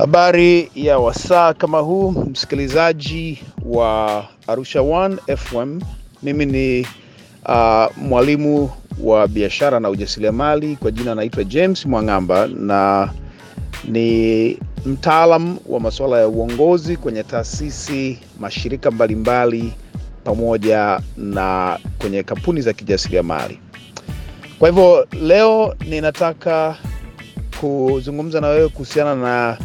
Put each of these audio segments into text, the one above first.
Habari ya wasaa kama huu, msikilizaji wa Arusha One FM. Mimi ni uh, mwalimu wa biashara na ujasiriamali, kwa jina naitwa James Mwang'amba na ni mtaalam wa masuala ya uongozi kwenye taasisi, mashirika mbalimbali pamoja na kwenye kampuni za kijasiriamali. Kwa hivyo leo ninataka kuzungumza na wewe kuhusiana na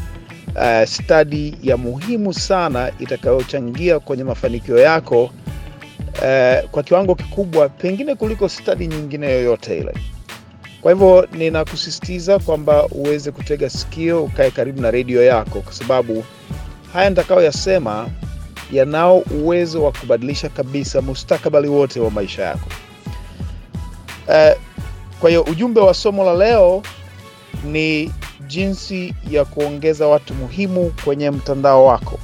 uh, stadi ya muhimu sana itakayochangia kwenye mafanikio yako uh, kwa kiwango kikubwa, pengine kuliko stadi nyingine yoyote ile. Kwa hivyo ninakusisitiza kwamba uweze kutega sikio, ukae karibu na redio yako, kwa sababu haya nitakayoyasema yanao uwezo wa kubadilisha kabisa mustakabali wote wa maisha yako. Uh, kwa hiyo ujumbe wa somo la leo ni jinsi ya kuongeza watu muhimu kwenye mtandao wako,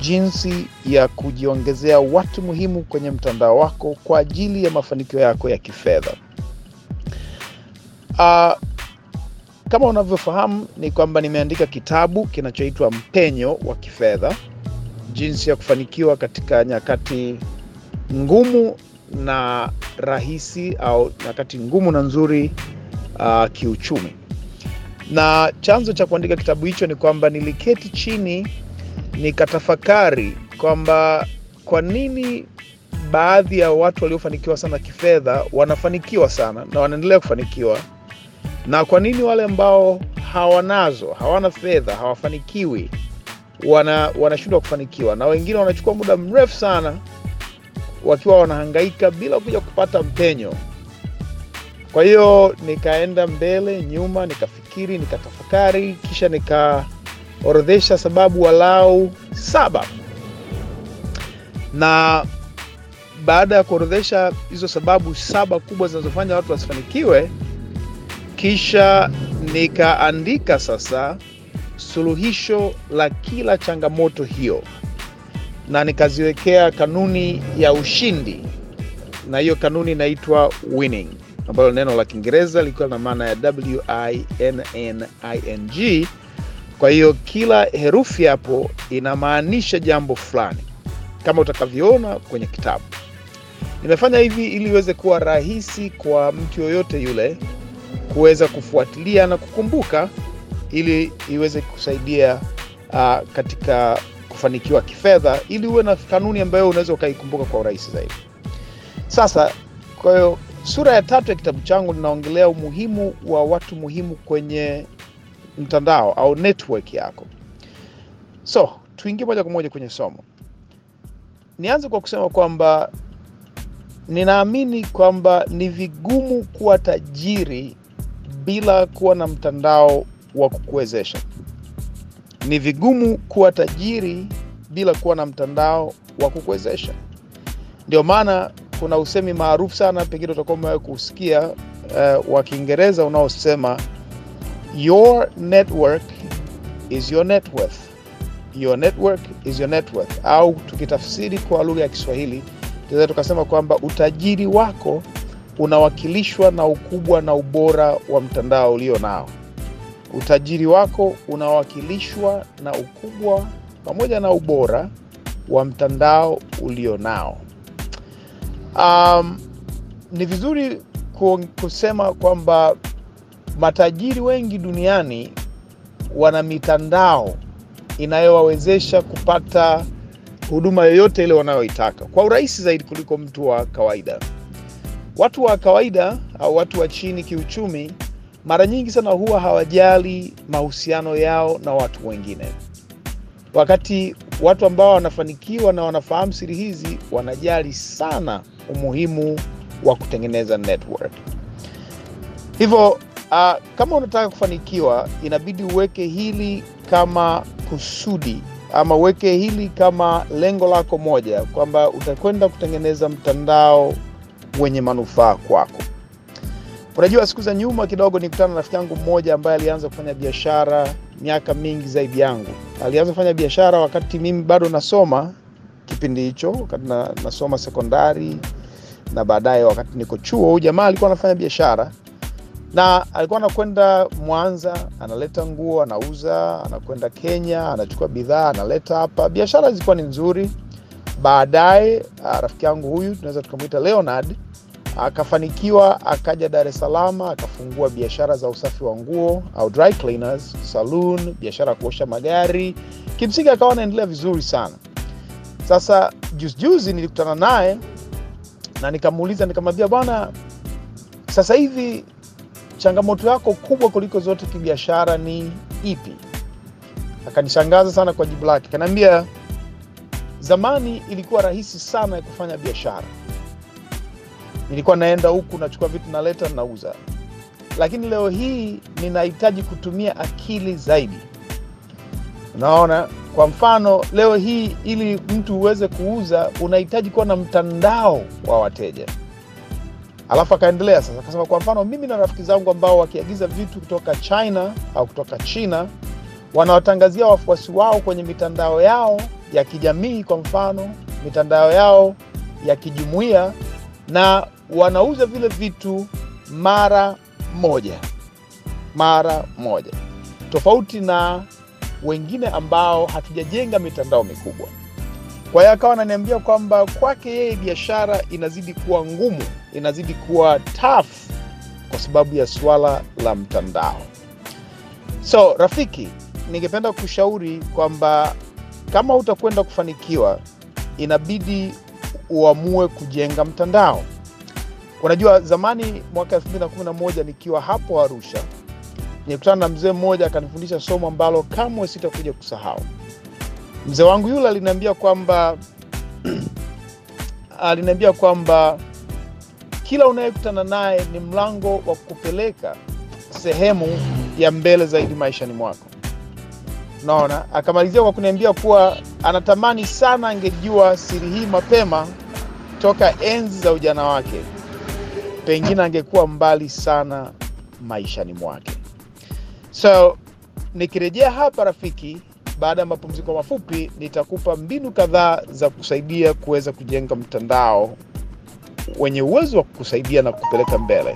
jinsi ya kujiongezea watu muhimu kwenye mtandao wako kwa ajili ya mafanikio yako ya kifedha. Uh, kama unavyofahamu ni kwamba nimeandika kitabu kinachoitwa Mpenyo wa Kifedha, jinsi ya kufanikiwa katika nyakati ngumu na rahisi au nyakati ngumu na nzuri uh, kiuchumi. Na chanzo cha kuandika kitabu hicho ni kwamba niliketi chini nikatafakari kwamba kwa nini baadhi ya watu waliofanikiwa sana kifedha wanafanikiwa sana na wanaendelea kufanikiwa, na kwa nini wale ambao hawanazo, hawana fedha, hawafanikiwi, wana wanashindwa kufanikiwa, na wengine wanachukua muda mrefu sana wakiwa wanahangaika bila kuja kupata mpenyo. Kwa hiyo nikaenda mbele nyuma, nikafikiri, nikatafakari, kisha nikaorodhesha sababu walau saba, na baada ya kuorodhesha hizo sababu saba kubwa zinazofanya watu wasifanikiwe, kisha nikaandika sasa suluhisho la kila changamoto hiyo na nikaziwekea kanuni ya ushindi, na hiyo kanuni inaitwa winning, ambayo neno la Kiingereza likiwa na maana ya W I N N I N G. Kwa hiyo kila herufi hapo inamaanisha jambo fulani, kama utakavyoona kwenye kitabu. Nimefanya hivi ili iweze kuwa rahisi kwa mtu yoyote yule kuweza kufuatilia na kukumbuka, ili iweze kusaidia uh, katika kufanikiwa kifedha ili uwe na kanuni ambayo unaweza ukaikumbuka kwa urahisi zaidi. Sasa, kwa hiyo sura ya tatu ya kitabu changu linaongelea umuhimu wa watu muhimu kwenye mtandao au network yako. So tuingie moja kwa moja kwenye somo. Nianze kwa kusema kwamba ninaamini kwamba ni vigumu kuwa tajiri bila kuwa na mtandao wa kukuwezesha ni vigumu kuwa tajiri bila kuwa na mtandao wa kukuwezesha. Ndio maana kuna usemi maarufu sana, pengine utakuwa umewahi kusikia uh, wa Kiingereza unaosema your network is your net worth. Your network is your net worth, au tukitafsiri kwa lugha ya Kiswahili tunaweza tukasema kwamba utajiri wako unawakilishwa na ukubwa na ubora wa mtandao ulio nao utajiri wako unawakilishwa na ukubwa pamoja na ubora wa mtandao ulio nao. Um, ni vizuri kusema kwamba matajiri wengi duniani wana mitandao inayowawezesha kupata huduma yoyote ile wanayoitaka kwa urahisi zaidi kuliko mtu wa kawaida. Watu wa kawaida au watu wa chini kiuchumi mara nyingi sana huwa hawajali mahusiano yao na watu wengine, wakati watu ambao wanafanikiwa na wanafahamu siri hizi wanajali sana umuhimu wa kutengeneza network. Hivyo uh, kama unataka kufanikiwa, inabidi uweke hili kama kusudi ama uweke hili kama lengo lako moja, kwamba utakwenda kutengeneza mtandao wenye manufaa kwako. Unajua, siku za nyuma kidogo nikutana na rafiki yangu mmoja ambaye alianza kufanya biashara miaka mingi zaidi yangu. Alianza kufanya biashara wakati mimi bado nasoma, kipindi hicho wakati na, nasoma sekondari na baadaye wakati niko chuo. Huyu jamaa alikuwa anafanya biashara na alikuwa anakwenda Mwanza, analeta nguo, anauza, anakwenda Kenya, anachukua bidhaa, analeta hapa. Biashara zilikuwa ni nzuri. Baadaye ah, rafiki yangu huyu tunaweza tukamwita Leonard akafanikiwa, akaja Dar es Salaam, akafungua biashara za usafi wa nguo au dry cleaners, saloon, biashara ya kuosha magari. Kimsingi akawa anaendelea vizuri sana. Sasa juzi juzi nilikutana naye na nikamuuliza, nikamwambia, bwana, sasa hivi changamoto yako kubwa kuliko zote kibiashara ni ipi? Akanishangaza sana kwa jibu lake, kanaambia zamani ilikuwa rahisi sana ya kufanya biashara. Nilikuwa naenda huku nachukua vitu naleta nauza, lakini leo hii ninahitaji kutumia akili zaidi. Unaona, kwa mfano leo hii ili mtu uweze kuuza unahitaji kuwa na mtandao wa wateja. Alafu akaendelea sasa, akasema kwa mfano, mimi na rafiki zangu ambao wakiagiza vitu kutoka China au kutoka China wanawatangazia wafuasi wao kwenye mitandao yao ya kijamii, kwa mfano mitandao yao ya kijumuiya, na wanauza vile vitu mara moja, mara moja, tofauti na wengine ambao hatujajenga mitandao mikubwa. Kwa hiyo akawa ananiambia kwamba kwake yeye biashara inazidi kuwa ngumu, inazidi kuwa tough kwa sababu ya swala la mtandao. So rafiki, ningependa kushauri kwamba kama utakwenda kufanikiwa, inabidi uamue kujenga mtandao. Unajua, zamani mwaka 2011 nikiwa hapo Arusha, nilikutana na mzee mmoja akanifundisha somo ambalo kamwe sitakuja kusahau. Mzee wangu yule aliniambia kwamba aliniambia kwamba kila unayekutana naye ni mlango wa kupeleka sehemu ya mbele zaidi maishani mwako. Naona akamalizia kwa kuniambia kuwa anatamani sana angejua siri hii mapema toka enzi za ujana wake, pengine angekuwa mbali sana maishani mwake. So nikirejea hapa rafiki, baada ya mapumziko mafupi, nitakupa mbinu kadhaa za kusaidia kuweza kujenga mtandao wenye uwezo wa kukusaidia na kupeleka mbele.